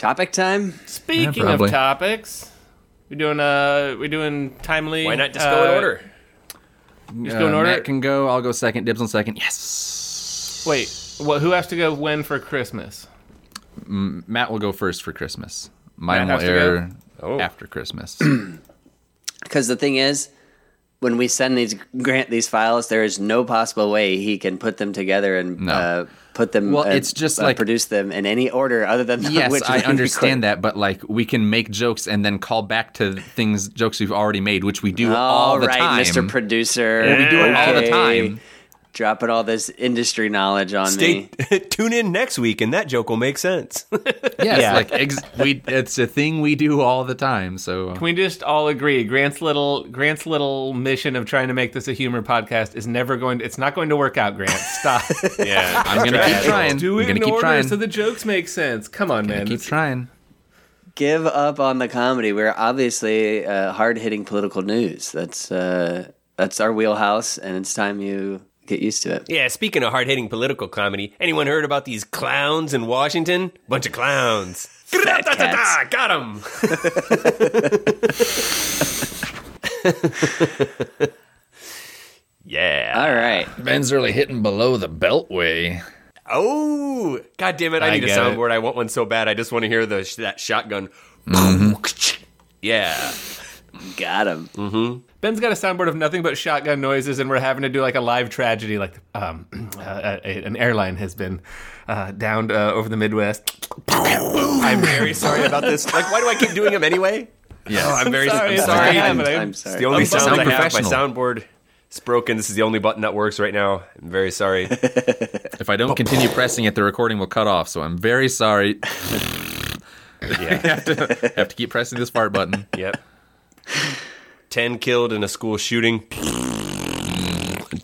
Topic time. Speaking Yeah, of topics, we doing uh we doing timely. Why not just go in uh, order? Just go in Uh, order. Matt can go. I'll go second. Dibs on second. Yes. Wait, what? Who has to go when for Christmas? Matt will go first for Christmas. Mine Matt will has to go? air Oh. after Christmas. Because the thing is, when we send these grant these files, there is no possible way he can put them together and No. uh, put them. Well, uh, it's just uh, like- produce them in any order other than yes, which I understand that, but like we can make jokes and then call back to things jokes we've already made, which we do all All the time. Mr. Producer. we do it all the time. Dropping all this industry knowledge on Stay me. tune in next week, and that joke will make sense. Yes, Yeah. like ex- we, it's a thing we do all the time. So Can we just all agree Grant's little Grant's little mission of trying to make this a humor podcast is never going to it's not going to work out, Grant. Stop. yeah, I'm gonna keep trying. Do I'm it gonna in keep order trying. so the jokes make sense. Come on, man. keep This- trying. Give up on the comedy. We're obviously uh, hard hitting political news. That's uh, that's our wheelhouse, and it's time you get used to it. Yeah, speaking of hard hitting political comedy, anyone heard about these clowns in Washington? Bunch of clowns. Fat cats. Got him. yeah. All right. Ben's really hitting below the beltway. Oh, god damn it! I, I need a get it. soundboard. I want one so bad. I just want to hear the that shotgun. Mm-hmm. Yeah. Got him. Ben's got a soundboard of nothing but shotgun noises, and we're having to do like a live tragedy. Like um, uh, a, an airline has been uh, downed uh, over the Midwest. I'm very sorry about this. Like, why do I keep doing them anyway? Yeah, Oh, I'm very sorry, I'm sorry. I'm, but I- I'm It's sorry. the only I'm sounds sound I have. My soundboard is broken. This is the only button that works right now. I'm very sorry. If I don't continue pressing it, the recording will cut off. So I'm very sorry. Yeah. have, to, have to keep pressing this fart button. Yep. 10 killed in a school shooting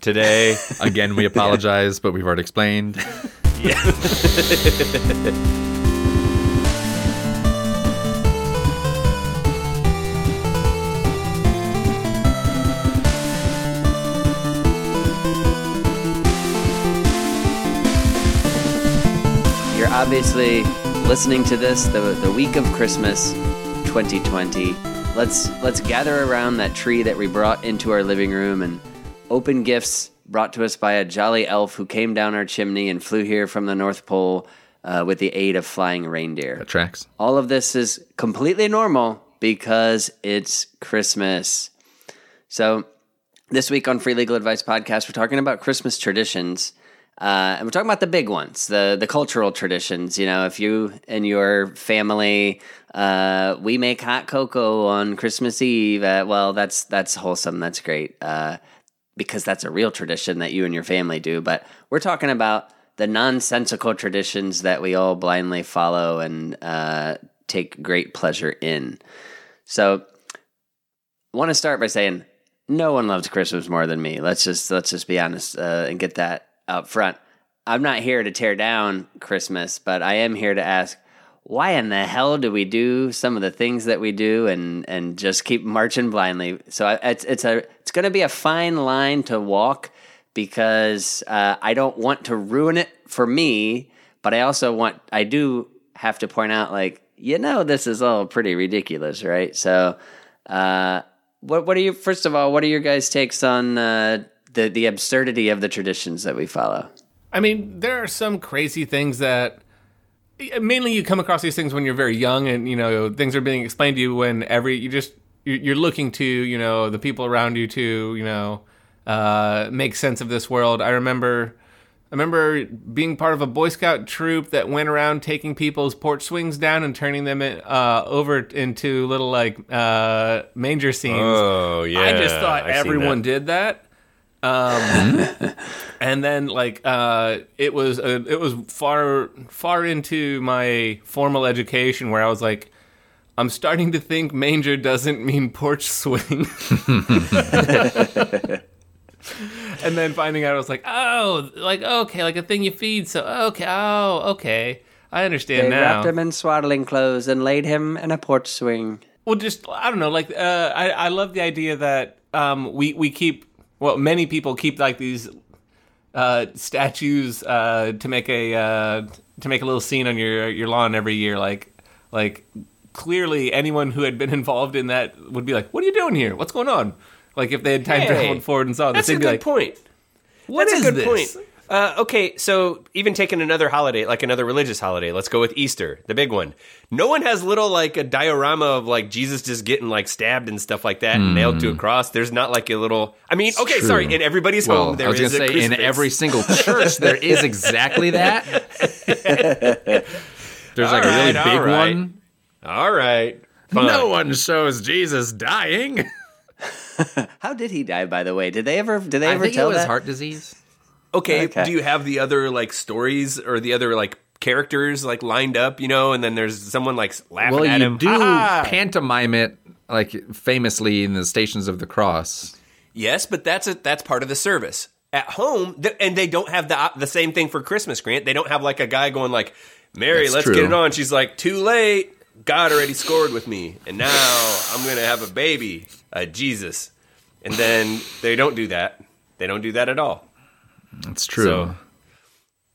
today. Again, we apologize, but we've already explained. You're obviously listening to this the, the week of Christmas 2020. Let's let's gather around that tree that we brought into our living room and open gifts brought to us by a jolly elf who came down our chimney and flew here from the North Pole uh, with the aid of flying reindeer. That tracks. All of this is completely normal because it's Christmas. So, this week on Free Legal Advice Podcast, we're talking about Christmas traditions. Uh, and we're talking about the big ones, the the cultural traditions. You know, if you and your family, uh, we make hot cocoa on Christmas Eve. Well, that's that's wholesome. That's great uh, because that's a real tradition that you and your family do. But we're talking about the nonsensical traditions that we all blindly follow and uh, take great pleasure in. So, want to start by saying no one loves Christmas more than me. Let's just let's just be honest uh, and get that out front. I'm not here to tear down Christmas, but I am here to ask why in the hell do we do some of the things that we do and and just keep marching blindly? So it's it's a it's going to be a fine line to walk because uh, I don't want to ruin it for me, but I also want I do have to point out like you know this is all pretty ridiculous, right? So. Uh, what what are you first of all? What are your guys' takes on uh, the the absurdity of the traditions that we follow? I mean, there are some crazy things that mainly you come across these things when you're very young, and you know things are being explained to you when every you just you- you're looking to you know the people around you to you know uh, make sense of this world. I remember. I remember being part of a Boy Scout troop that went around taking people's porch swings down and turning them in, uh, over into little like uh, manger scenes. Oh, yeah. I just thought I've everyone that. did that. Um, and then like uh, it was uh, it was far far into my formal education where I was like, I'm starting to think manger doesn't mean porch swing. and then finding out, I was like, oh, like okay, like a thing you feed. So okay, oh okay, I understand They now. wrapped him in swaddling clothes and laid him in a porch swing. Well, just I don't know. Like, uh, I I love the idea that um, we we keep well, many people keep like these uh, statues uh, to make a uh, to make a little scene on your your lawn every year. Like, like clearly anyone who had been involved in that would be like, "What are you doing here? What's going on?" Like if they had time Hey, traveled forward and saw this, That's a good be like, point. "What That's is a good this?" point. Uh, okay, so even taking another holiday, like another religious holiday, let's go with Easter, the big one. No one has little like a diorama of like Jesus just getting like stabbed and stuff like that and nailed to a cross. There's not like a little. I mean, okay, true. sorry. In everybody's Well, home, there I was is gonna a say in every single church there is exactly that. There's like a really big alright. one. All right, fine. No one shows Jesus dying. How did he die? By the way, did they ever? Did they I ever think it tell was that? heart disease. Okay, Okay. do you have the other like stories or the other like characters like lined up? You know, and then there's someone like laughing Well, at you him. do "Ah!" pantomime it like famously in the Stations of the Cross. Yes, but that's a, that's part of the service. At home, th- and they don't have the the same thing for Christmas, Grant. They don't have like a guy going like, "Mary, That's let's true. get it on." She's like, "Too late. God already scored with me, and now I'm gonna have a baby, a Jesus." And then they don't do that. They don't do that at all. It's true. So-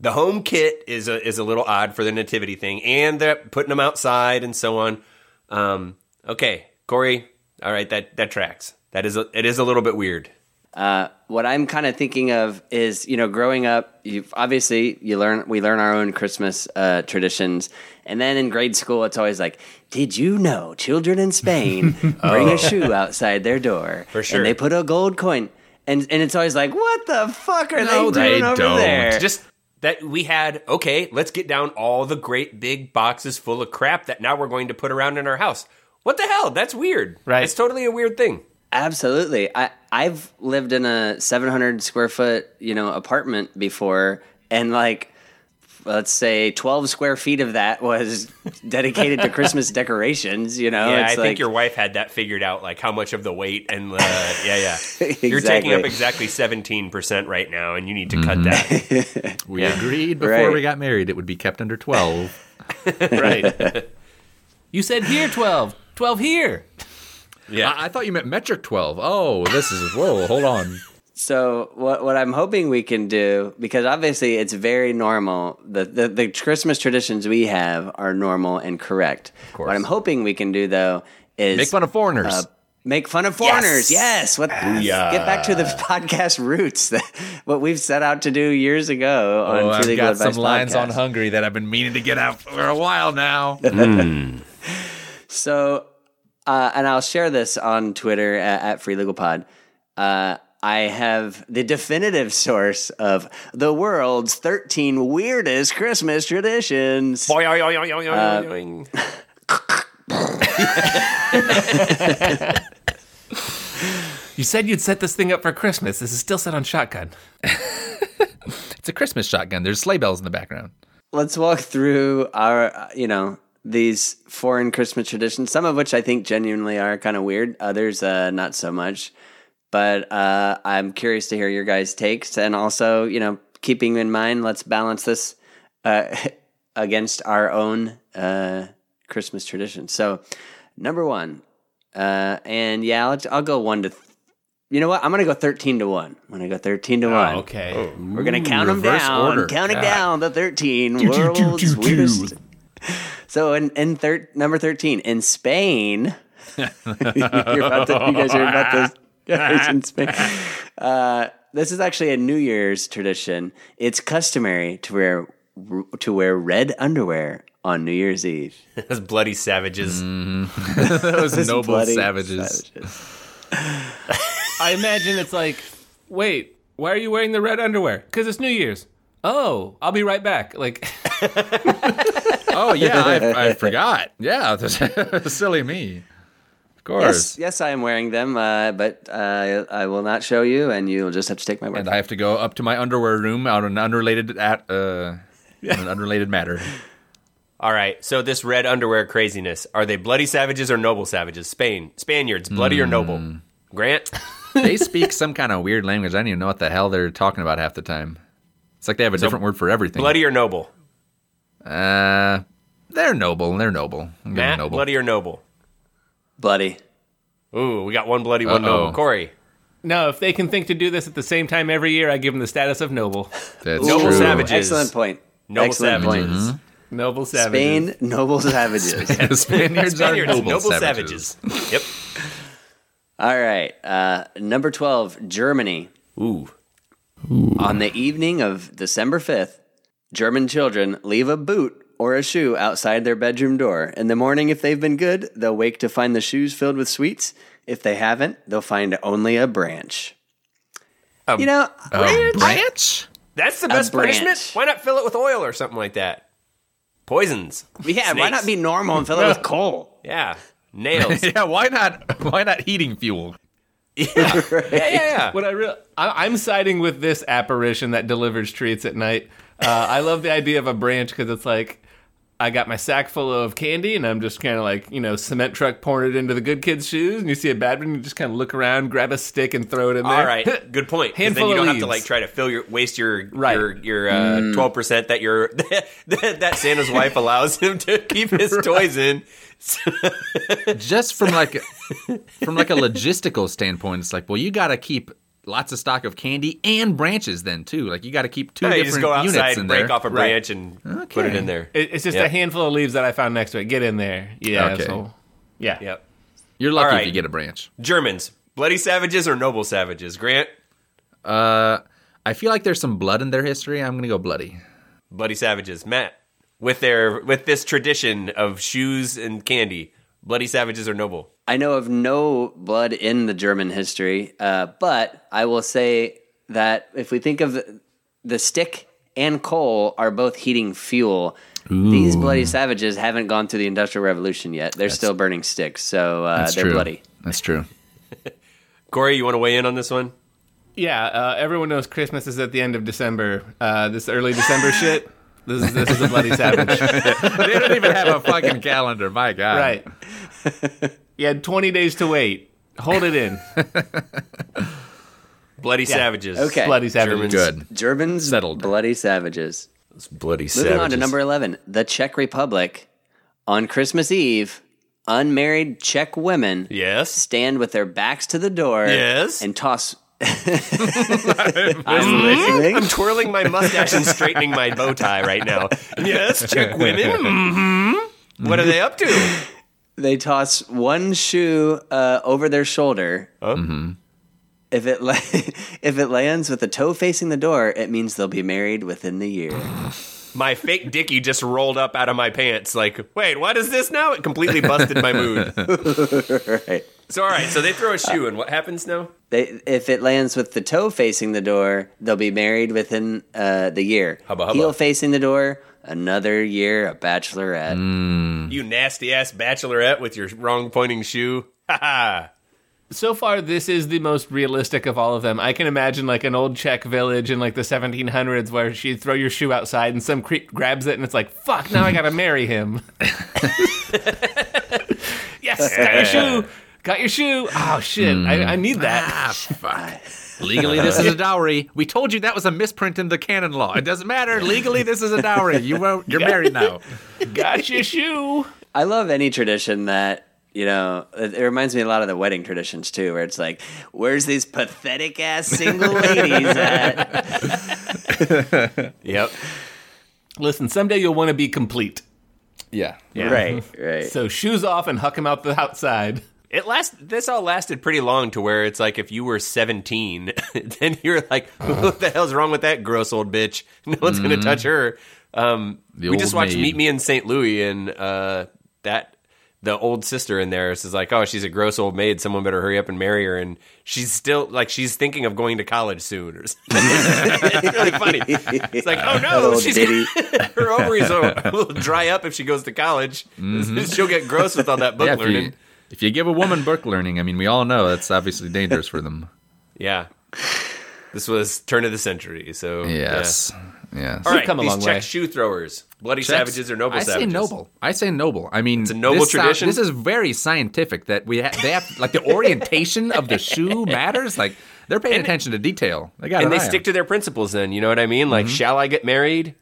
The home kit is a is a little odd for the nativity thing, and they're putting them outside and so on. Um, okay, Corey. All right, that that tracks. That is a, it is a little bit weird. Uh, what I'm kind of thinking of is, you know, growing up, you obviously you learn we learn our own Christmas uh, traditions, and then in grade school, it's always like, did you know children in Spain bring a shoe outside their door, For sure. and they put a gold coin, and and it's always like, what the fuck are No, they doing they over don't. there? just that we had okay let's get down all the great big boxes full of crap that now we're going to put around in our house what the hell that's weird Right. it's totally a weird thing Absolutely. I I've lived in a 700 square foot, you know, apartment before and like let's say 12 square feet of that was dedicated to Christmas decorations, you know. yeah i it's think your wife had that figured out like how much of the weight and uh, yeah yeah you're taking up exactly 17% right now and you need to cut that we agreed before Right. we got married it would be kept under 12. right. you said here 12. 12 here. yeah I, I thought you meant metric 12. Oh, this is, whoa, hold on. So what what I'm hoping we can do because obviously it's very normal the, the the Christmas traditions we have are normal and correct. What I'm hoping we can do though is Make fun of foreigners. uh, make fun of foreigners. Yes. What get back to the podcast roots that what we've set out to do years ago on oh, I've Legal got Advice some lines on Podcast. Hungary that I've been meaning to get out for a while now. So, uh, and I'll share this on Twitter at, at Free Legal Pod. Uh, I have the definitive source of the world's 13 weirdest Christmas traditions. Boing. You said you'd set this thing up for Christmas. This is still set on shotgun. It's a Christmas shotgun. There's sleigh bells in the background. Let's walk through our, uh, you know, these foreign Christmas traditions, some of which I think genuinely are kind of weird, others uh, not so much. But uh, I'm curious to hear your guys' takes, and also, you know, keeping in mind, let's balance this uh, against our own uh, Christmas tradition. So, number one, uh, and yeah, I'll, I'll go one to. Th- you know what? I'm gonna go thirteen to one. I'm gonna go thirteen to one. Oh, okay. We're gonna count them reverse down, order. counting down the thirteen world's weirdest. So in in thir- number thirteen in Spain, you're about to, you guys are about this. Guys in Spain. Uh, this is actually a New Year's tradition. It's customary to wear to wear red underwear on New Year's Eve. Those bloody savages Those Those noble savages. savages. I imagine it's like, wait, why are you wearing the red underwear? Because it's New Year's. Oh, I'll be right back. Like, Oh, yeah, I, I forgot. Yeah, silly me. Of course. Yes, yes, I am wearing them, uh, but uh, I will not show you, and you'll just have to take my word. And I have to go up to my underwear room out an unrelated at uh, on an unrelated matter. all right so this red underwear craziness are they bloody savages or noble savages spain spaniards bloody or noble grant They speak some kind of weird language. I don't even know what the hell they're talking about half the time. It's like they have a different word for everything. bloody or noble Uh, they're noble. They're noble. I'm matt noble. bloody or noble Bloody. Ooh, we got one bloody, one Uh-oh. noble. Corey, no, if they can think to do this at the same time every year, I give them the status of noble. That's Noble true. savages. Excellent point. Noble Excellent savages. point. Noble savages. Spain, noble savages. Spaniards, Spaniards, are noble, noble savages. savages. yep. All right. Uh, number 12, Germany. Ooh. On the evening of December 5th, German children leave a boot or a shoe outside their bedroom door. In the morning, if they've been good, they'll wake to find the shoes filled with sweets. If they haven't, they'll find only a branch. A you know, A branch? That's the best punishment. Why not fill it with oil or something like that? Poisons. yeah, why not be normal and fill it with coal? Yeah. Nails. Yeah, why not? Why not heating fuel? yeah, yeah, yeah. What I real I, I'm siding with this apparition that delivers treats at night. Uh, I love the idea of a branch because it's like I got my sack full of candy and I'm just kind of like you know cement truck pouring it into the good kid's shoes, and you see a bad one, you just kind of look around, grab a stick, and throw it in there. All right, good point. 'Cause Handful then you don't have to like try to fill your waste your Right. your your uh, twelve percent that your that, that Santa's wife allows him to keep his toys in. Just from like from like a logistical standpoint, it's like, well, you got to keep lots of stock of candy and branches then too. Like you got to keep two Yeah, you different just go units outside in and there. break off a Right. branch and put it in there. It's just Yeah. a handful of leaves that I found next to it. Get in there. Yeah. Okay. So, yeah. Yep. You're lucky All if you get a branch. Germans, bloody savages or noble savages? Grant, Uh, I feel like there's some blood in their history. I'm gonna go bloody. bloody savages. Matt, with their with this tradition of shoes and candy, bloody savages or noble? I know of no blood in the German history, uh, but I will say that if we think of the, the stick and coal are both heating fuel, these bloody savages haven't gone through the Industrial Revolution yet. They're still burning sticks, so uh, That's they're true. bloody. That's true. Corey, you want to weigh in on this one? Yeah, uh, everyone knows Christmas is at the end of December. Uh, this early December shit. This is this is a bloody savage. they don't even have a fucking calendar. My God. right. You had 20 days to wait. Hold it in. Bloody savages. Okay. Bloody savage. Germans. Good. Germans, Settled. bloody savages. It's bloody Moving savages. on to number 11, the Czech Republic. On Christmas Eve, unmarried Czech women Yes. stand with their backs to the door Yes. and toss. I'm I'm listening. I'm twirling my mustache and straightening my bow tie right now. Yes, Czech women. Mm-hmm. What are they up to? They toss one shoe uh, over their shoulder. Oh. If it la- if it lands with the toe facing the door, it means they'll be married within the year. My fake dicky just rolled up out of my pants. Like, wait, what is this now? It completely busted my mood. right. So, all right, so they throw a shoe, and what happens now? They, if it lands with the toe facing the door, they'll be married within uh, the year. Hubba hubba. Heel facing the door, another year, a bachelorette. You nasty ass bachelorette with your wrong pointing shoe. Ha ha. So far, this is the most realistic of all of them. I can imagine like an old Czech village in like the 1700s where she'd throw your shoe outside and some creep grabs it and it's like, fuck, now I gotta marry him. yes, got your shoe. Got your shoe. Oh, shit. I, I need that. Ah, fuck. Legally, this is a dowry. We told you that was a misprint in the canon law. It doesn't matter. Legally, this is a dowry. You won't, you're married now. Got your shoe. I love any tradition that you know. It, it reminds me a lot of the wedding traditions too, where it's like, "Where's these pathetic ass single ladies at?" Yep. Listen, someday you'll want to be complete. Yeah. Right, right. So shoes off and huck him out the outside. It last. This all lasted pretty long to where it's like if you were 17, then you're like, what the hell's wrong with that gross old bitch? No one's gonna touch her. Um, The we just watched maid. Meet Me in St. Louis, and uh, that the old sister in there is like, oh, she's a gross old maid. Someone better hurry up and marry her. And she's still like, she's thinking of going to college soon, or something. it's really funny. It's like, oh no, she's her ovaries will, will dry up if she goes to college. She'll get gross with all that book Yeah, if learning. You, if you give a woman book learning, I mean, we all know that's obviously dangerous for them. Yeah. This was turn of the century, so Yes. Yes. Yeah. All right, come a these long Czech way. shoe throwers, bloody Czechs- savages or noble I savages? say noble. I say noble. I mean, it's a noble this sou- tradition? this is very scientific. That we ha- they have like the orientation of the shoe matters. Like they're paying attention to detail. They got And an they eye stick on to their principles. Then you know what I mean? Mm-hmm. Like, shall I get married?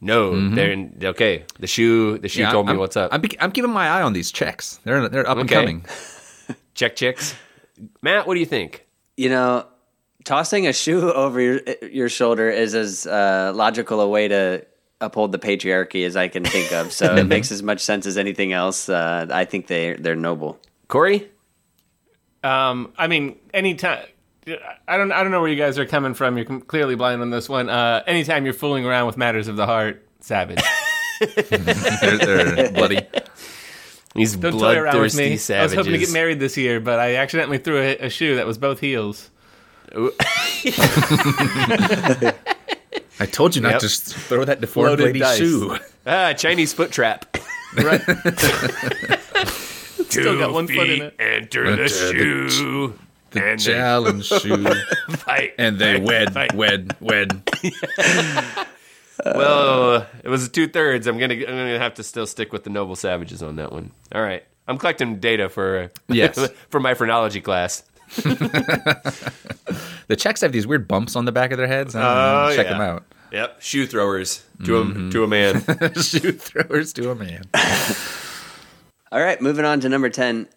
No. They're in, okay. The shoe. The shoe Yeah, told me I'm- what's up. I'm, I'm keeping my eye on these checks. They're they're up and coming. Check chicks. Matt, what do you think? You know, tossing a shoe over your your shoulder is as uh, logical a way to uphold the patriarchy as I can think of. So it makes as much sense as anything else. Uh, I think they they're noble. Corey? Um, I mean, anytime. I don't. I don't know where you guys are coming from. You're com- clearly blind on this one. Uh, anytime you're fooling around with matters of the heart, savage. they're, they're bloody. These Don't toy around with me. bloodthirsty I was hoping to get married this year, but I accidentally threw a, a shoe that was both heels. I told you not Yep. to throw that deformed Loaded lady dice. shoe. Ah, Chinese foot trap. Right. Still got one foot in it. Enter Enter the the shoe. The And they challenge shoe. fight. And they fight, wed, fight. wed, wed. Well, it was two thirds. I'm gonna I'm gonna have to still stick with the noble savages on that one. All right, I'm collecting data for Yes. for my phrenology class. The Czechs have these weird bumps on the back of their heads. I don't know. Oh, Check yeah. them out. Yep, shoe throwers to a mm-hmm. to a man. shoe throwers to a man. All right, moving on to number 10.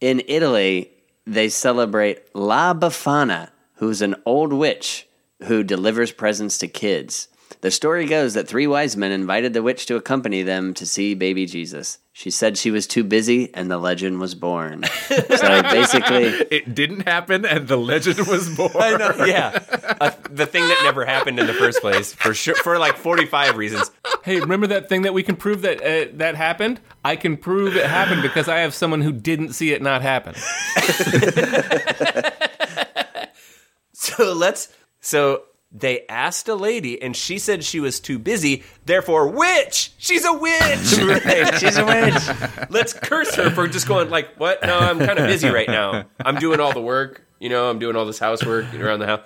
In Italy, they celebrate La Befana, who's an old witch who delivers presents to kids. The story goes that three wise men invited the witch to accompany them to see baby Jesus. She said she was too busy and the legend was born. so basically, It didn't happen, and the legend was born. I know, yeah, uh, the thing that never happened in the first place for sure for like 45 reasons. Hey, remember that thing that we can prove that uh, that happened? I can prove it happened because I have someone who didn't see it not happen. So let's so. They asked a lady, and she said she was too busy. Therefore, witch. She's a witch. right, she's a witch. Let's curse her for just going like, "What? No, I'm kind of busy right now. I'm doing all the work. You know, I'm doing all this housework around the house.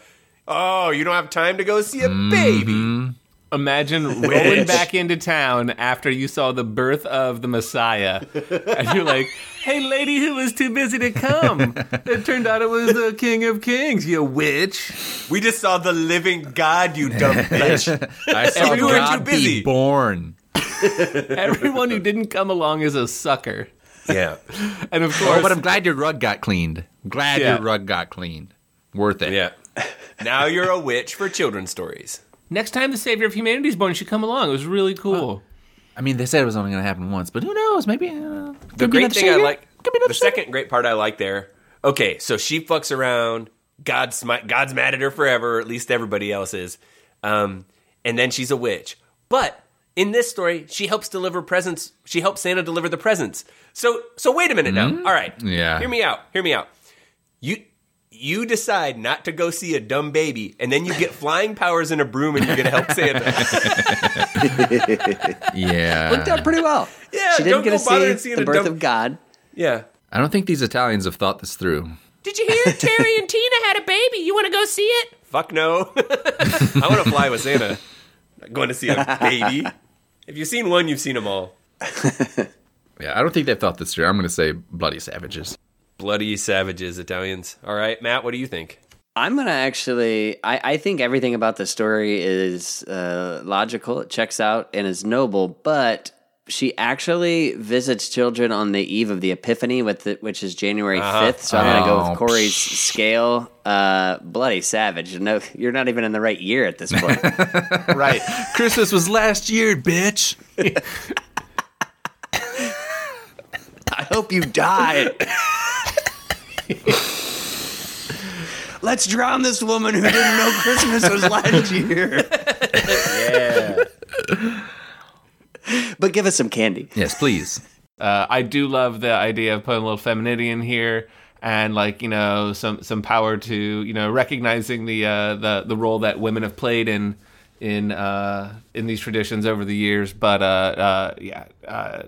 Oh, you don't have time to go see a mm-hmm. baby? Imagine rolling back into town after you saw the birth of the Messiah, and you're like, "Hey, lady, who was too busy to come? It turned out it was the King of Kings, you witch." We just saw the living God, you dumb bitch. I saw And you were God too busy. be born. Everyone who didn't come along is a sucker. yeah, And of course, Oh, but I'm glad your rug got cleaned. Glad Yeah. your rug got cleaned. Worth it. yeah. Now you're a witch for children's stories. Next time the Savior of Humanity is born, you should come along. It was really cool. I mean, they said it was only going to happen once, but who knows? Maybe. Uh, The great thing I like, the second great part I like there. Okay, so she fucks around. God's God's mad at her forever. At least everybody else is. Um, and then she's a witch. But in this story, she helps deliver presents. She helps Santa deliver the presents. So so wait a minute now. All right. Yeah. Hear me out. Hear me out. You you decide not to go see a dumb baby, and then you get flying powers and a broom, and you're gonna help Santa. Yeah. Worked out pretty well. Yeah, she don't didn't get go bother to and see seeing the birth dumb- of God. yeah. I don't think these Italians have thought this through. Did you hear Terry and Tina had a baby? You want to go see it? Fuck no. I want to fly with Santa. Not going to see a baby. If you've seen one, you've seen them all. Yeah, I don't think they've thought this through. I'm going to say bloody savages. Bloody savages, Italians. All right, Matt, what do you think? I'm gonna actually. I, I think everything about the story is uh, logical. It checks out and is noble. But she actually visits children on the eve of the Epiphany, with the, which is January 5th. So I'm gonna go Oh, with Corey's scale. Uh, bloody savage. No, you're not even in the right year at this point. Right. Christmas was last year, bitch. I hope you die. Let's drown this woman who didn't know Christmas was last year. Yeah. But give us some candy. Yes, please. Uh, I do love the idea of putting a little femininity in here and like you know some some power to you know recognizing the uh, the the role that women have played in in uh, in these traditions over the years. But uh, uh, yeah, uh,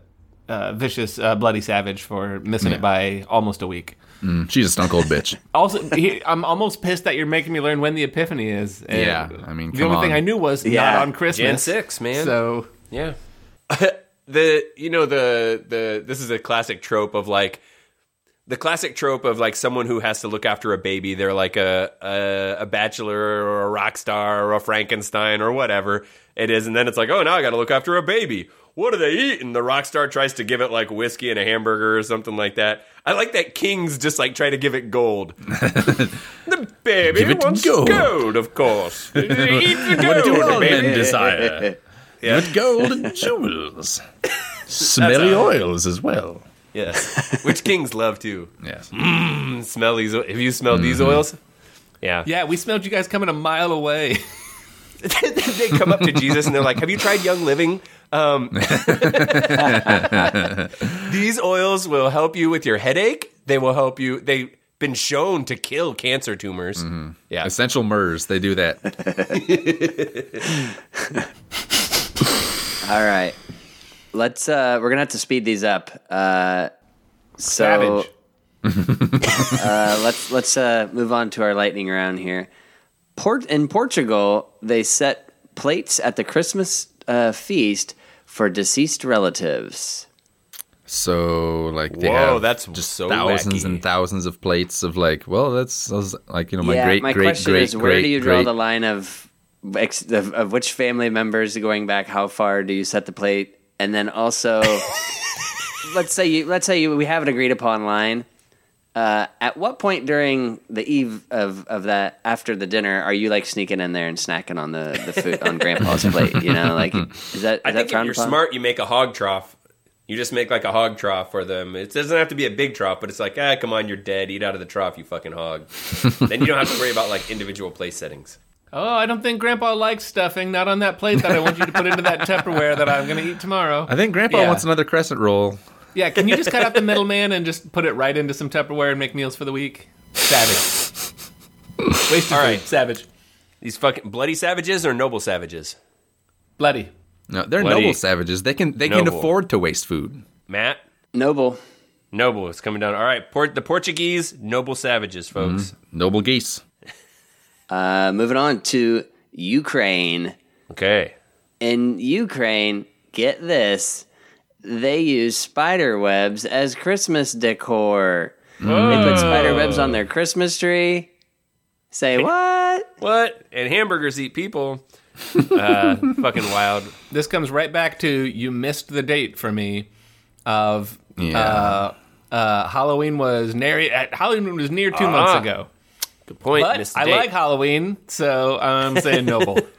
uh, vicious, uh, bloody savage for missing it by almost a week. Mm, she's a stunk old bitch. Also, he, I'm almost pissed that you're making me learn when the Epiphany is. And Yeah, I mean, the come only thing. I knew was Yeah. not on Christmas. Jan 6, man. So Yeah. the you know the the this is a classic trope of like the classic trope of like someone who has to look after a baby. They're like a a, a bachelor or a rock star or a Frankenstein or whatever it is, and then it's like, oh, now I got to look after a baby. What do they eat? And the rock star tries to give it like whiskey and a hamburger or something like that. I like that kings just like try to give it gold. the baby Give it wants gold. gold, of course. Eat the What do gold, all baby. men desire? Yeah. with gold and jewels. Smelly how- oils as well. Yes. Which kings love too. Yes. Smell these. Have you smelled these Mm-hmm. oils? Yeah. Yeah, we smelled you guys coming a mile away. they come up to Jesus and they're like, "Have you tried Young Living? Um, these oils will help you with your headache. They will help you. They've been shown to kill cancer tumors. Mm-hmm. Yeah, Essential myrrhs, they do that. All right. Let's uh we're gonna have to speed these up. Uh so Savage. uh let's let's uh move on to our lightning round here. Port in Portugal, they set plates at the Christmas uh, feast for deceased relatives. So like they Whoa, have that's just so thousands wacky. and thousands of plates of like, well, that's, that's like you know my yeah, great my great question great is where great do you draw great- the line of, ex- of of which family members going back how far do you set the plate and then also let's say you let's say you, we have an agreed upon line uh, at what point during the eve of, of that after the dinner are you like sneaking in there and snacking on the, the food on grandpa's plate you know like is that is I that think if you're upon? smart, you make a hog trough. You just make like a hog trough for them. It doesn't have to be a big trough, but it's like, ah, come on, you're dead. Eat out of the trough, you fucking hog. then you don't have to worry about like individual place settings. Oh, I don't think Grandpa likes stuffing. Not on that plate that I want you to put into that Tupperware that I'm going to eat tomorrow. I think Grandpa Yeah. wants another crescent roll. Yeah, can you just cut out the middleman and just put it right into some Tupperware and make meals for the week? Savage. Wasted All food. Savage. These fucking bloody savages or noble savages? Bloody. No, they're Bloody- noble savages. They can they can afford to waste food. Matt, noble noble is coming down. All right, Port the Portuguese noble savages, folks. Noble geese. uh, moving on to ukraine Okay. in Ukraine, get this, they use spider webs as Christmas decor. They put spider webs on their Christmas tree. Say what? What? And hamburgers eat people. Uh, fucking wild. This comes right back to you missed the date for me of Yeah. uh, uh, Halloween was near uh, Halloween was near two months Ah. ago. Good point. But I date. like Halloween, so I'm saying noble.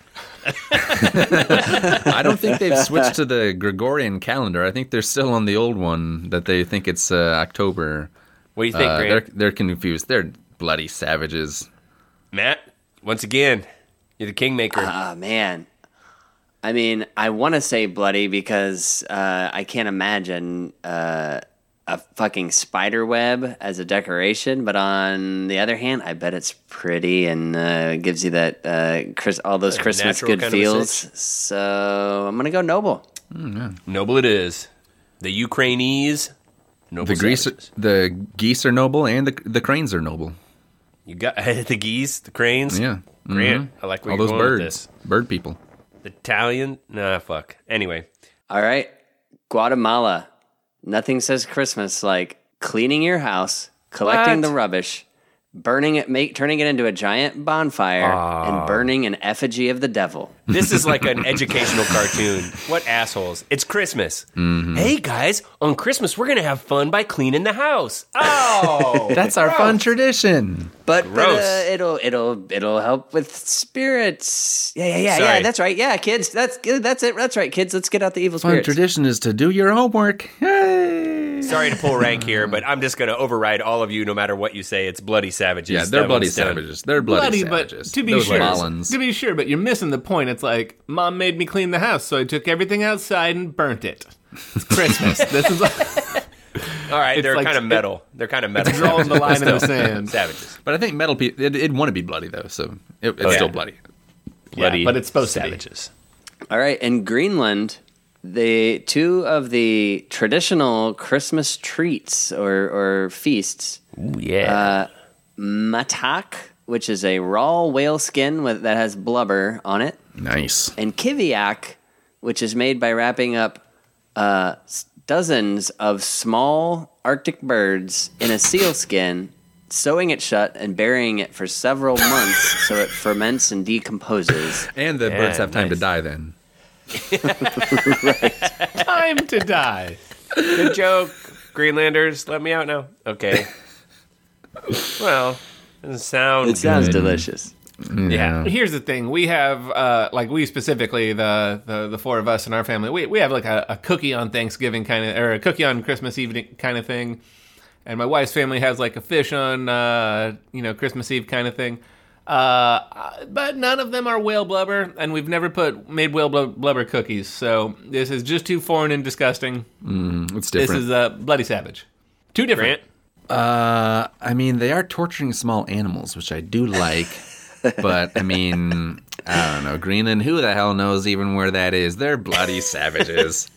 I don't think they've switched to the Gregorian calendar. I think they're still on the old one that they think it's uh, October. What do you think, Uh, they're they're confused. They're bloody savages. Matt, once again, you're the kingmaker. Ah, man. I mean, I want to say bloody because uh, I can't imagine uh, a fucking spider web as a decoration. But on the other hand, I bet it's pretty and uh, gives you that uh, Chris, all those Christmas good kind of a feels. So I'm gonna go noble. noble it is. The Ukrainese noble The geese, savages. the geese are noble, and the the cranes are noble. You got the geese, the cranes. Yeah, Grant, I like all those birds, this. bird people. The Italian, nah, fuck. Anyway, All right, Guatemala. Nothing says Christmas like cleaning your house, collecting What? the rubbish, burning it, make turning it into a giant bonfire, and burning an effigy of the devil. this is like an educational cartoon. What assholes! It's Christmas. Mm-hmm. Hey guys, on Christmas we're gonna have fun by cleaning the house. Oh, That's our fun tradition. But, but uh, it'll it'll it'll help with spirits. Yeah, yeah, yeah, Sorry. yeah. That's right. Yeah, kids. That's good. That's it. That's right, kids. Let's get out the evil Fun spirits. tradition is to do your homework. Hey. Sorry to pull rank here, but I'm just gonna override all of you, no matter what you say. It's bloody savages. Yeah, they're That bloody one's done. savages. They're bloody, Bloody, savages. but to be Those sure, Mullins. to be sure, but you're missing the point. It's like mom made me clean the house, so I took everything outside and burnt it. It's Christmas. this is All right, It's they're like- kind of metal. They're kind of metal. drawing the line in the sand. Savages. But I think metal people, it, it'd want to be bloody though, so it, it's Oh, yeah. still bloody. Bloody, but it's supposed to be. savages. All right, in Greenland, the two of the traditional Christmas treats or or feasts, Ooh, yeah. matak, which is a raw whale skin with that has blubber on it, Nice. and kiviak, which is made by wrapping up uh, dozens of small Arctic birds in a seal skin, sewing it shut, and burying it for several months so it ferments and decomposes. And the Yeah, birds have time to die then. Time to die. Good joke, Greenlanders. Let me out now. Okay. Well, doesn't sound. It sounds good. delicious. Yeah. Here's the thing: we have, uh, like, we specifically the, the the four of us in our family, we we have like a, a cookie on Thanksgiving kind of, or a cookie on Christmas evening kind of thing, and my wife's family has like a fish on, uh, you know, Christmas Eve kind of thing. Uh, but none of them are whale blubber, and we've never put made whale blubber cookies. So this is just too foreign and disgusting. It's different. This is uh, bloody savage. Too different. Uh, I mean, they are torturing small animals, which I do like. but I mean, I don't know. Greenland, who the hell knows even where that is? They're bloody savages.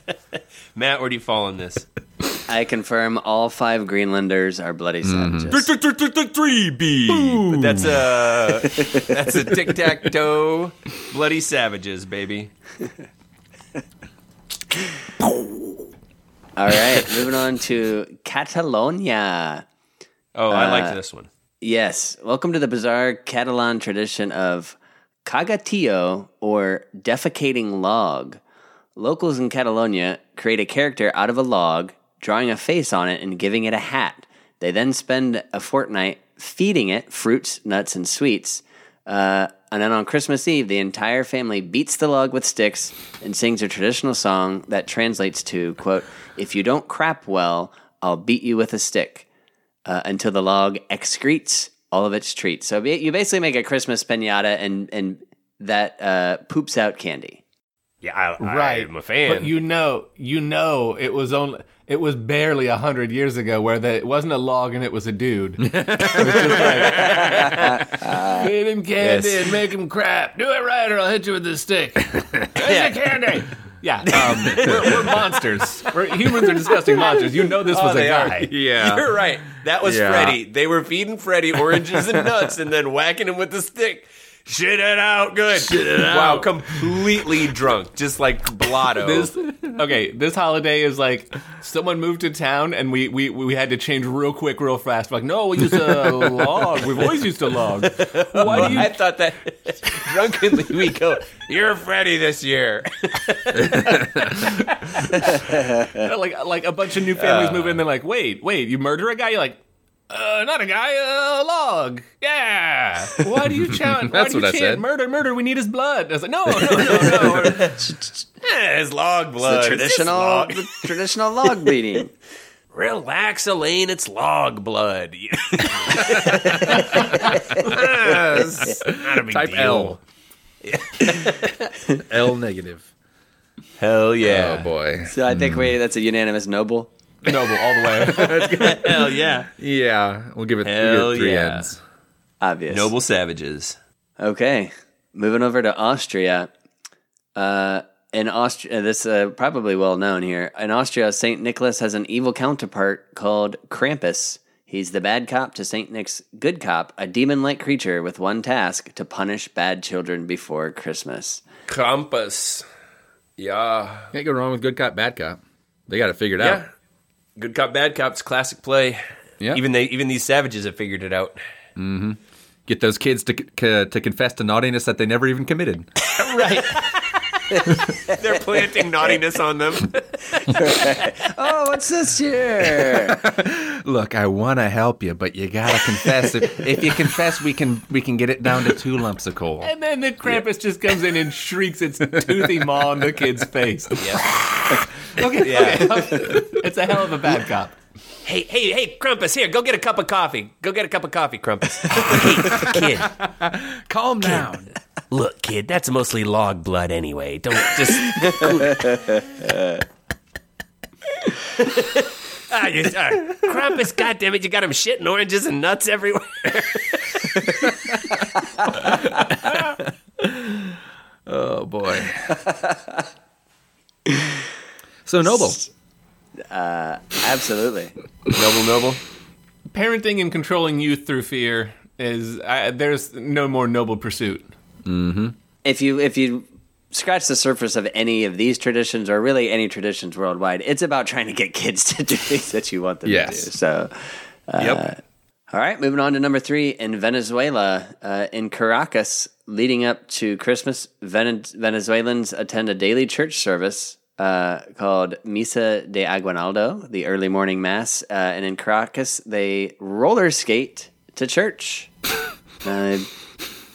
Matt, where do you fall on this? I confirm all five Greenlanders are bloody mm-hmm. savages. Three B. Uh, that's a that's a tic tac toe. Bloody savages, baby. All right, moving on to Catalonia. Oh, I like uh, this one. Yes, welcome to the bizarre Catalan tradition of caga tió or defecating log. Locals in Catalonia create a character out of a log, drawing a face on it and giving it a hat. They then spend a fortnight feeding it fruits, nuts, and sweets. Uh, and then on Christmas Eve, the entire family beats the log with sticks and sings a traditional song that translates to, quote, If you don't crap well, I'll beat you with a stick uh, until the log excretes all of its treats. So you basically make a Christmas pinata and and that uh, poops out candy. Yeah, I, right. I'm a fan. But you know, you know, it was only it was barely a hundred years ago where the, it wasn't a log and it was a dude. it was just like, feed him candy Yes. and make him crap. Do it right, or I'll hit you with this stick. Here's your candy. Yeah, um, we're, we're monsters. We're, humans are disgusting monsters. You know this was Oh, a they are. guy. Yeah. You're right. That was Yeah. Freddy. They were feeding Freddy oranges and nuts and then whacking him with the stick. Shit it out good. Shit it out. Wow, completely drunk. Just like blotto. This okay. This holiday is like someone moved to town and we we, we had to change real quick, real fast. like, no, we used a log. We've always used a log. Why do you? I thought that drunkenly we go, You're Freddy this year. like like a bunch of new families move in. They're like, wait, wait, you murder a guy? You're like. Uh, not a guy, a log. Yeah. Why do you chant? why That's do you what I chant said. Murder, murder. We need his blood. I was like, no, no, no, no. Eh, it's log blood. the It's just traditional log. the traditional log bleeding. Relax, Elaine. It's log blood. Not a big Type deal. L. L negative. Hell yeah. Oh boy. So I think we that's a unanimous noble. Noble all the way. Hell yeah. Yeah, we'll give it, we'll Hell give it three yeah. ends. Obvious. Noble savages. Okay, moving over to Austria. Uh, in Austria, this uh, probably well known here. In Austria, Saint Nicholas has an evil counterpart called Krampus. He's the bad cop to Saint Nick's good cop, a demon-like creature with one task: to punish bad children before Christmas. Krampus. Yeah. Can't go wrong with good cop, bad cop. They got it figured Yeah. out. Good cop, bad cop's classic play. Yeah. Even they, even these savages have figured it out. Mm-hmm. Get those kids to c- to confess to naughtiness that they never even committed. Right. They're planting naughtiness on them. Oh, what's this here? Look, I want to help you, but you gotta confess. if, if you confess, we can we can get it down to two lumps of coal. And then the Krampus just comes in and shrieks its toothy maw on the kid's face. Yeah. Okay, Yeah. it's a hell of a bad cop. Hey, hey, hey, Krampus, here, go get a cup of coffee. Go get a cup of coffee, Krampus. hey, kid, Calm down. look, kid, that's mostly log blood anyway. Don't just. ah, you, uh, Krampus, goddammit, you got him shitting oranges and nuts everywhere. Oh boy. so noble. Absolutely. noble, noble. Parenting and controlling youth through fear is I, there's no more noble pursuit. if you if you scratch the surface of any of these traditions or really any traditions worldwide, it's about trying to get kids to do things that you want them Yes. to do. So, uh, Yep. all right, moving on to number three in Venezuela, uh, in Caracas, leading up to Christmas, Vene- Venezuelans attend a daily church service. Uh, called Misa de Aguinaldo, the early morning mass, uh, and in Caracas they roller skate to church. Uh,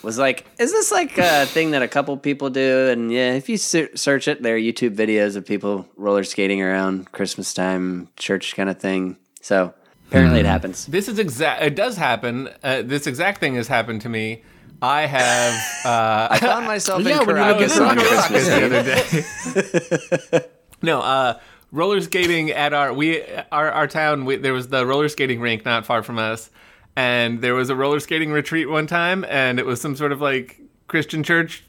was like, is this like a thing that a couple people do? And yeah, if you ser- search it, there are YouTube videos of people roller skating around Christmas time, church kind of thing. So apparently it happens. This is exact. It does happen. Uh, this exact thing has happened to me. I have. Uh, I found myself Yeah, in when Caracas on Caracas Christmas the other day. no, uh, roller skating at our we our our town. We, there was the roller skating rink not far from us, and there was a roller skating retreat one time, and it was some sort of like Christian church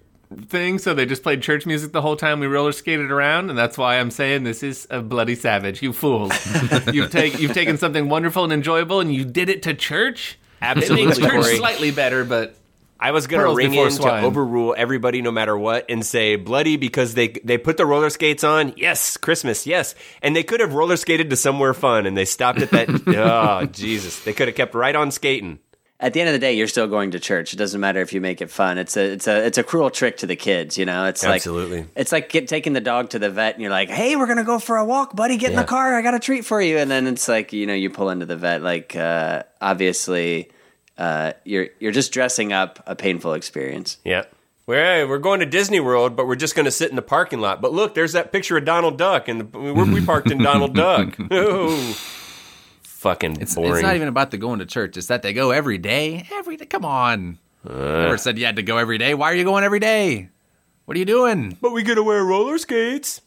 thing. So they just played church music the whole time we roller skated around, and that's why I'm saying this is a bloody savage. You fools! you've take you've taken something wonderful and enjoyable, and you did it to church. It Absolutely, makes church slightly better, but I was gonna Pearls ring in swine. to overrule everybody, no matter what, and say bloody because they they put the roller skates on. Yes, Christmas. Yes, and they could have roller skated to somewhere fun, and they stopped at that. oh Jesus! They could have kept right on skating. At the end of the day, you're still going to church. It doesn't matter if you make it fun. It's a it's a it's a cruel trick to the kids. You know, it's Absolutely. like it's like get, taking the dog to the vet, and you're like, "Hey, we're gonna go for a walk, buddy. Get in the car. I got a treat for you." And then it's like you know, you pull into the vet. Like uh, obviously, uh, you're you're just dressing up a painful experience. Yeah. We're, hey, we're going to Disney World, but we're just going to sit in the parking lot. But look, there's that picture of Donald Duck, and the, we're, we parked in Donald Duck. Oh, fucking It's, boring. it's not even about the going to church. It's that they go every day. Every day. Come on. Never said you had to go every day. Why are you going every day? What are you doing? but we got to wear roller skates.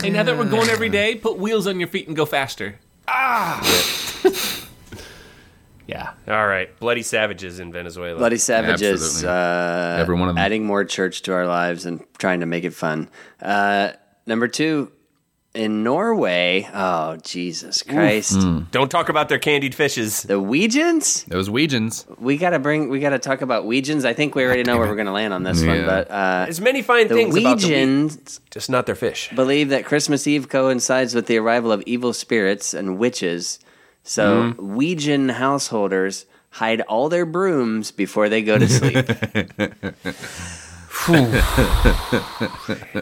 Hey, now that we're going every day, put wheels on your feet and go faster. Ah! yeah. All right, bloody savages in Venezuela. Bloody savages, uh, Every one of them. adding more church to our lives and trying to make it fun. Uh, number two, in Norway. Oh Jesus Christ! Don't talk about their candied fishes. The Ouijans. Those Ouijans. We gotta bring. We gotta talk about Ouijans. I think we already know where we're gonna land on this one, but uh, There's many fine the things about the Ouija, Ouijans just not their fish. believe that Christmas Eve coincides with the arrival of evil spirits and witches. So Mm-hmm. Ouijan householders hide all their brooms before they go to sleep.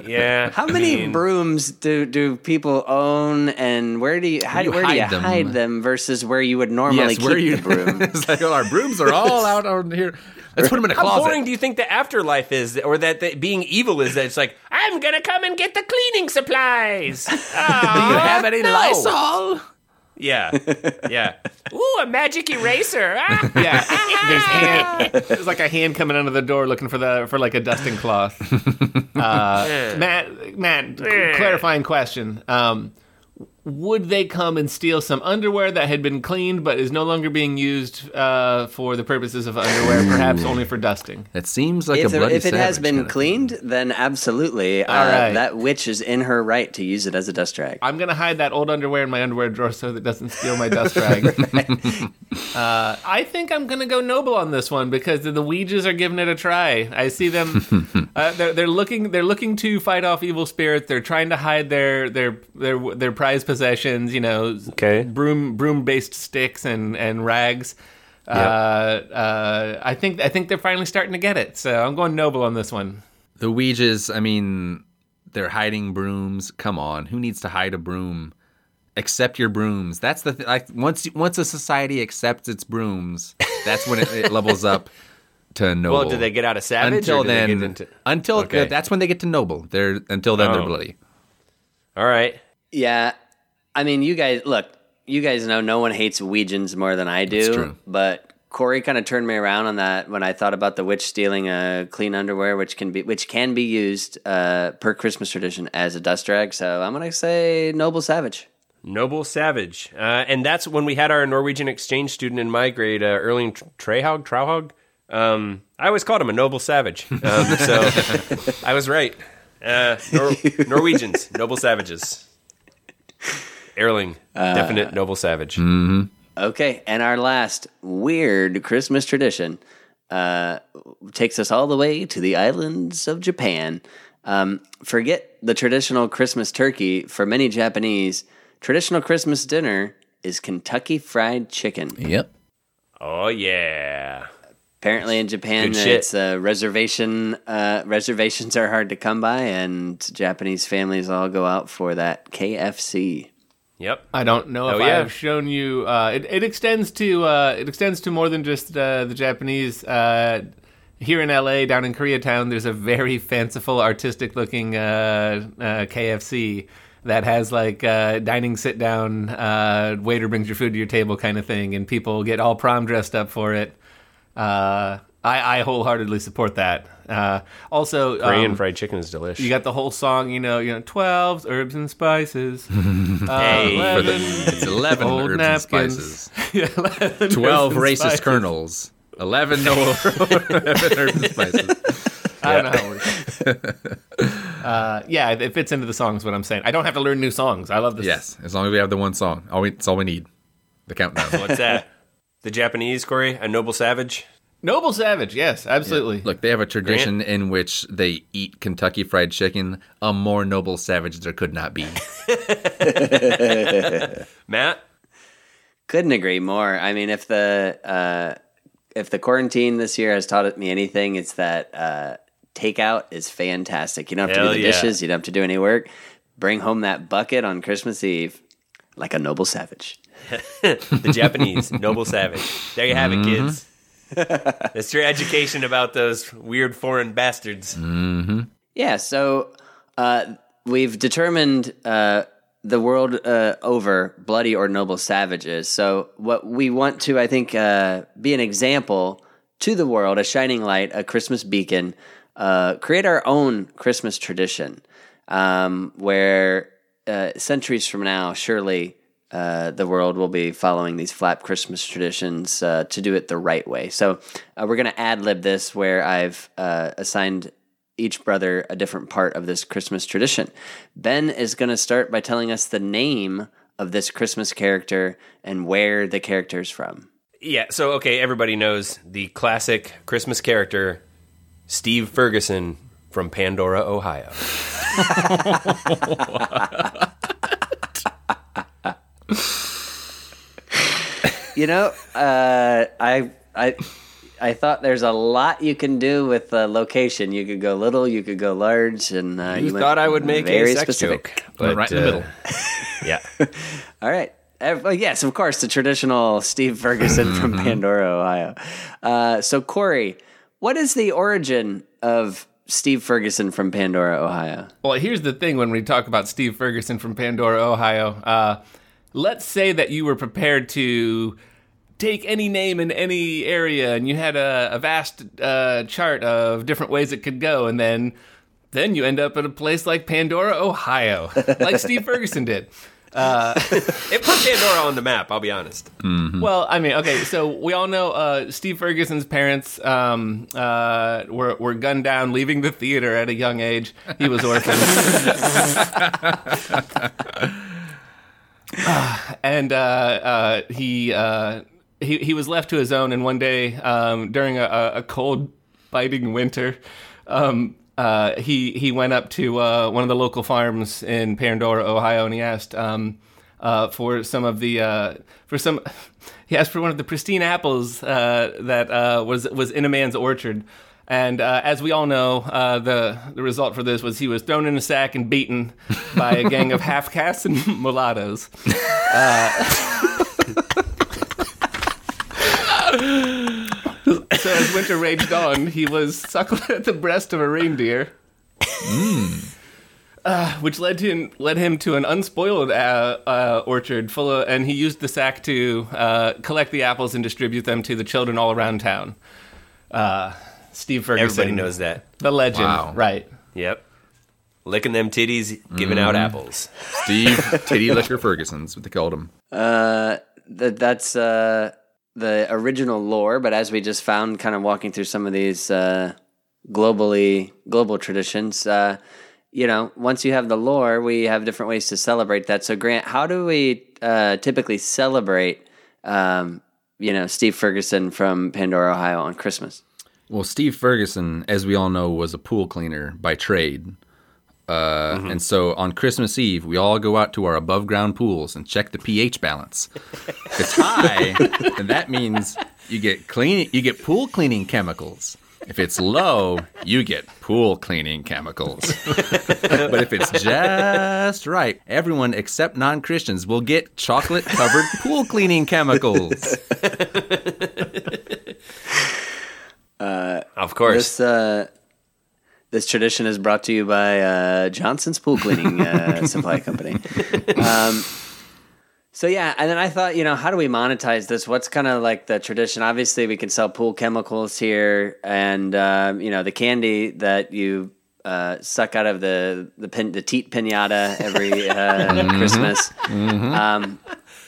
Yeah. How many I mean, brooms do, do people own, and where do you, how, You where do you hide them. hide them versus where you would normally yes, keep where you? the broom? it's like, oh, our brooms are all out on here. Let's put them in a How closet. How boring do you think the afterlife is, or that the, being evil is? That it's like I'm gonna come and get the cleaning supplies. do you have any no. Lysol? Yeah, yeah. Ooh, a magic eraser. Ah. Yeah. There's hand. There's like a hand coming under the door looking for the for like a dusting cloth. Uh, Matt, Matt, clarifying question. Um, would they come and steal some underwear that had been cleaned but is no longer being used uh, for the purposes of underwear, perhaps only for dusting? That seems like if, a there- bloody if it has been kind of- cleaned, then absolutely. Uh, All right. That witch is in her right to use it as a dust rag. I'm gonna hide that old underwear in my underwear drawer so that it doesn't steal my dust rag. uh, I think I'm gonna go noble on this one because the, the Ouijas are giving it a try. I see them; uh, they're, they're looking they're looking to fight off evil spirits. They're trying to hide their their their their prized possessions. You know, Okay. broom broom based sticks and and rags. Uh, uh, I think I think they're finally starting to get it. So I'm going noble on this one. The Ouijas, I mean, they're hiding brooms. Come on, who needs to hide a broom? Accept your brooms. That's the th- like once once a society accepts its brooms, that's when it, it levels up to noble. Well, do they get out of savage? until or then? into... Until Okay. that's when they get to noble. They're until then they're Oh. bloody. All right. Yeah, I mean, you guys look. You guys know no one hates Ouijans more than I do. true. But Corey kind of turned me around on that when I thought about the witch stealing uh, clean underwear, which can be which can be used uh, per Christmas tradition as a dust rag. So I'm gonna say noble savage. Noble Savage. Uh, and that's when we had our Norwegian exchange student in my grade, uh, Erling Trehog, Trauhog. Um, I always called him a Noble Savage. Um, so I was right. Uh, Nor- Norwegians, Noble Savages. Erling, definite Noble Savage. Okay, and our last weird Christmas tradition uh, takes us all the way to the islands of Japan. Um, forget the traditional Christmas turkey. For many Japanese, traditional Christmas dinner is Kentucky Fried Chicken. Yep. Oh, yeah. Apparently, in Japan, it's a reservation. Uh, reservations are hard to come by, and Japanese families all go out for that KFC. Yep. I don't know if Oh, yeah. I've shown you. Uh, it, it extends to uh, it extends to more than just uh, the Japanese. Uh, here in LA, down in Koreatown, there's a very fanciful, artistic-looking uh, uh, KFC that has like uh, dining sit down, uh, waiter brings your food to your table kind of thing, and people get all prom dressed up for it. I, I wholeheartedly support that. Uh, also, Korean um, fried chicken is delicious. you got the whole song, you know, you know, twelve herbs and spices. uh, Hey. For the, 11 it's 11 herbs napkins. and spices. yeah, 11 12 herbs and racist spices. kernels. 11 no herbs and spices. I don't know how it works. uh, yeah, it- it fits into the songs. What I'm saying, I don't have to learn new songs. I love this. Yes, as long as we have the one song. All we, that's all we need. The countdown. What's that? The Japanese, Corey? A noble savage? Noble Savage. Yes, absolutely. Look, they have a tradition in which they eat Kentucky Fried Chicken. A more noble savage there could not be. Matt? Couldn't agree more. I mean, if the uh, if the quarantine this year has taught me anything, it's that uh, takeout is fantastic. You don't have to do the yeah. dishes. You don't have to do any work. Bring home that bucket on Christmas Eve, like a noble savage. The Japanese, noble savage. There you have it, kids. That's your education about those weird foreign bastards. Yeah, so uh, we've determined uh, the world uh, over bloody or noble savages. So, what we want to, I think, uh, be an example to the world, a shining light, a Christmas beacon, uh, create our own Christmas tradition um, where uh, centuries from now, surely. Uh, the world will be following these flap Christmas traditions uh, to do it the right way. So uh, we're going to ad lib this where I've uh, assigned each brother a different part of this Christmas tradition. Ben is going to start by telling us the name of this Christmas character and where the character is from. Yeah, so okay, everybody knows the classic Christmas character, Steve Ferguson from Pandora, Ohio. You know, uh, I I I thought there's a lot you can do with uh, location. You could go little, you could go large, and uh, You, you went thought I would make very a sex specific. joke, but right in the uh, middle. Yeah, All right. Uh, yes, of course, the traditional Steve Ferguson from Pandora, Ohio. Uh, so, Corey, what is the origin of Steve Ferguson from Pandora, Ohio? Well, here's the thing when we talk about Steve Ferguson from Pandora, Ohio. Uh, let's say that you were prepared to take any name in any area and you had a, a vast uh, chart of different ways it could go, and then then you end up at a place like Pandora, Ohio, like Steve Ferguson did. it put Pandora on the map. I'll be honest. Well, I mean, okay, so we all know uh, Steve Ferguson's parents um, uh, were, were gunned down leaving the theater at a young age. He was orphaned. And uh, uh, he, uh, he he was left to his own. And one day, um, during a, a cold, biting winter, um, uh, he he went up to uh, one of the local farms in Pandora, Ohio, and he asked um, uh, for some of the for some. He asked for one of the pristine apples that was was in a man's orchard. And uh, as we all know, uh, the the result for this was he was thrown in a sack and beaten by a gang of half castes and mulattoes. So as winter raged on, he was suckled at the breast of a reindeer, uh, which led to led him to an unspoiled uh, uh, orchard full of, and he used the sack to uh, collect the apples and distribute them to the children all around town. Steve Ferguson, Everybody knows that. the legend, Wow. right? Yep. Licking them titties, giving out apples. Steve Titty Liquor Ferguson's what they called him. Uh, th- that's uh, the original lore, but as we just found, kind of walking through some of these uh, globally global traditions, uh, you know, once you have the lore, we have different ways to celebrate that. So, Grant, how do we uh, typically celebrate, um, you know, Steve Ferguson from Pandora, Ohio, on Christmas? Well, Steve Ferguson, as we all know, was a pool cleaner by trade. Uh, And so on Christmas Eve, we all go out to our above ground pools and check the pH balance. If it's high, then that means you get clean, you get pool cleaning chemicals. If it's low, you get pool cleaning chemicals. but if it's just right, everyone except non Christians will get chocolate covered pool cleaning chemicals. Of course. This uh, this tradition is brought to you by uh, Johnson's Pool Cleaning uh, Supply Company. Um, so yeah, and then I thought, you know, how do we monetize this? What's kind of like the tradition? Obviously, we can sell pool chemicals here, and um, you know, the candy that you uh, suck out of the the pin, the teat pinata every uh, Christmas. Um,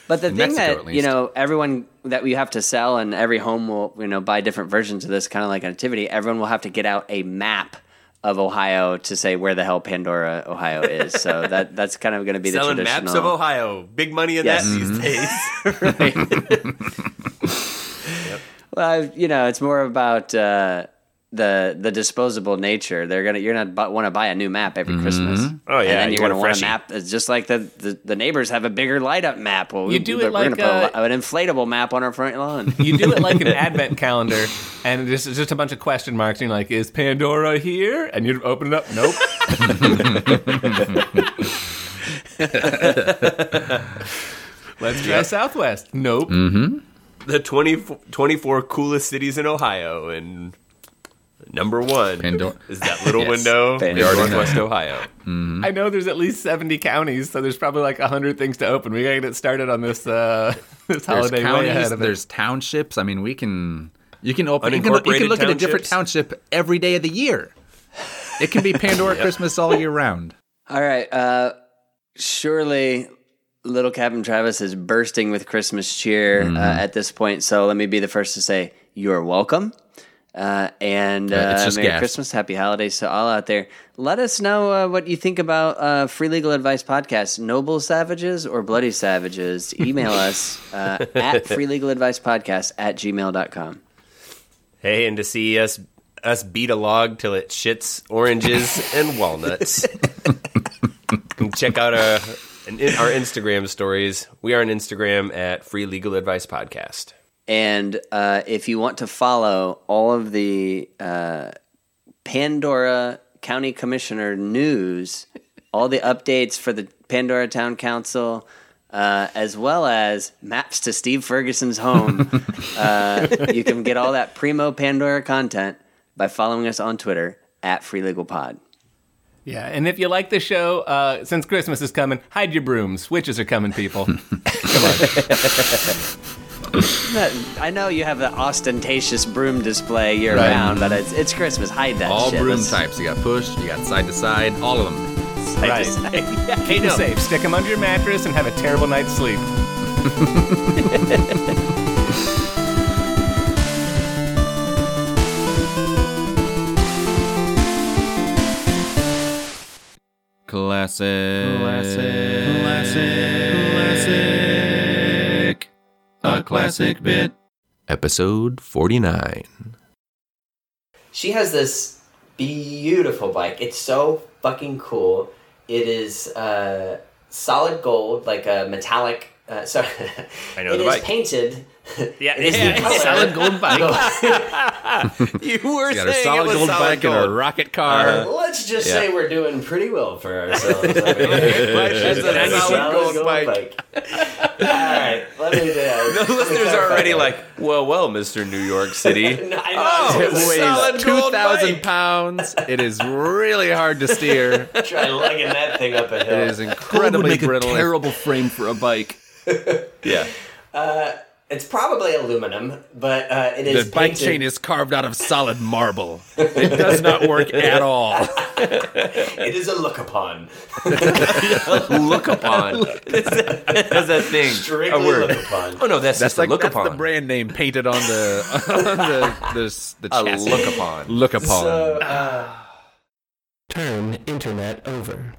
but the In thing Mexico, that you know, everyone that we have to sell, and every home will you know buy different versions of this kind of like an activity. Everyone will have to get out a map of Ohio to say where the hell Pandora, Ohio is. So that that's kind of going to be the Selling traditional. maps of Ohio. Big money in Yes. that these days. Well, I- you know, it's more about uh, the the disposable nature. They're gonna you're gonna want to buy a new map every Christmas. Oh, yeah, and then you you're want gonna want a map. It's just like the, the the neighbors have a bigger light up map. Well, You we- do we're it like, gonna put uh, a, an inflatable map on our front lawn. You do it like an advent calendar, and this is just a bunch of question marks. And you're like, "Is Pandora here?" And you open it up. Nope. Let's try Southwest. Nope. the 20, 24 coolest cities in Ohio, and number one Pandora- is that little Yes. window in Pandora. Northwest Ohio. I know there's at least 70 counties, so there's probably like 100 things to open. We gotta get started on this uh, this There's holiday way ahead counties, of it. there's townships. I mean, we can you can open you can, look- you can look at a different township every day of the year. It can be Pandora Christmas all year round. All right. Uh, surely Little Captain Travis is bursting with Christmas cheer uh, at this point. So let me be the first to say you're welcome. Uh, and Uh, uh, Merry gas. Christmas, Happy Holidays to all out there. Let us know uh, what you think about uh, Free Legal Advice Podcast. Noble Savages or Bloody Savages? Email us uh, at Free Legal Advice Podcast at gmail.com. Hey, and to see us us beat a log till it shits oranges and walnuts. Check out our our Instagram stories. We are on Instagram at Free Legal Advice Podcast. And uh, if you want to follow all of the uh, Pandora County Commissioner news, all the updates for the Pandora Town Council, uh, as well as maps to Steve Ferguson's home, uh, you can get all that primo Pandora content by following us on Twitter at Free Legal Pod. yeah, and if you like the show, uh, since Christmas is coming, hide your brooms. Witches are coming, people. I know you have the ostentatious broom display year Right. round, but it's, it's Christmas. Hide that All shit. broom Let's- types. You got push, you got side to side, all of them. hide Right. this- Keep them safe. Stick them under your mattress and have a terrible night's sleep. Classic. Classic. Classic. Classic. A classic bit. Episode forty nine. She has this beautiful bike. It's so fucking cool. It is uh, solid gold, like a metallic. Uh, sorry, I know It the is bike. painted. Yeah, It is the color- Solid gold bike. You were Got a saying solid it was gold solid bike gold. and a rocket uh-huh. car. Let's just Yeah. say we're doing pretty well for ourselves. That's a That's a solid gold bike. All right, let me do uh, The listeners are already like, well, well, Mister New York City. I know. Oh, It weighs solid 2,000 pounds. It is really hard to steer. Try lugging that thing up a hill. is incredibly brittle. terrible frame for a bike. Yeah. Uh, It's probably aluminum, but uh, it is The bike painted- chain is carved out of solid marble. It does not work at all. It is a look upon. Look upon. That's a thing. Strictly a word. look upon. Oh no, that's, That's just like a look that's upon. the brand name painted on the on the the, the a chassis. look upon. Look upon. So, uh, Turn internet over.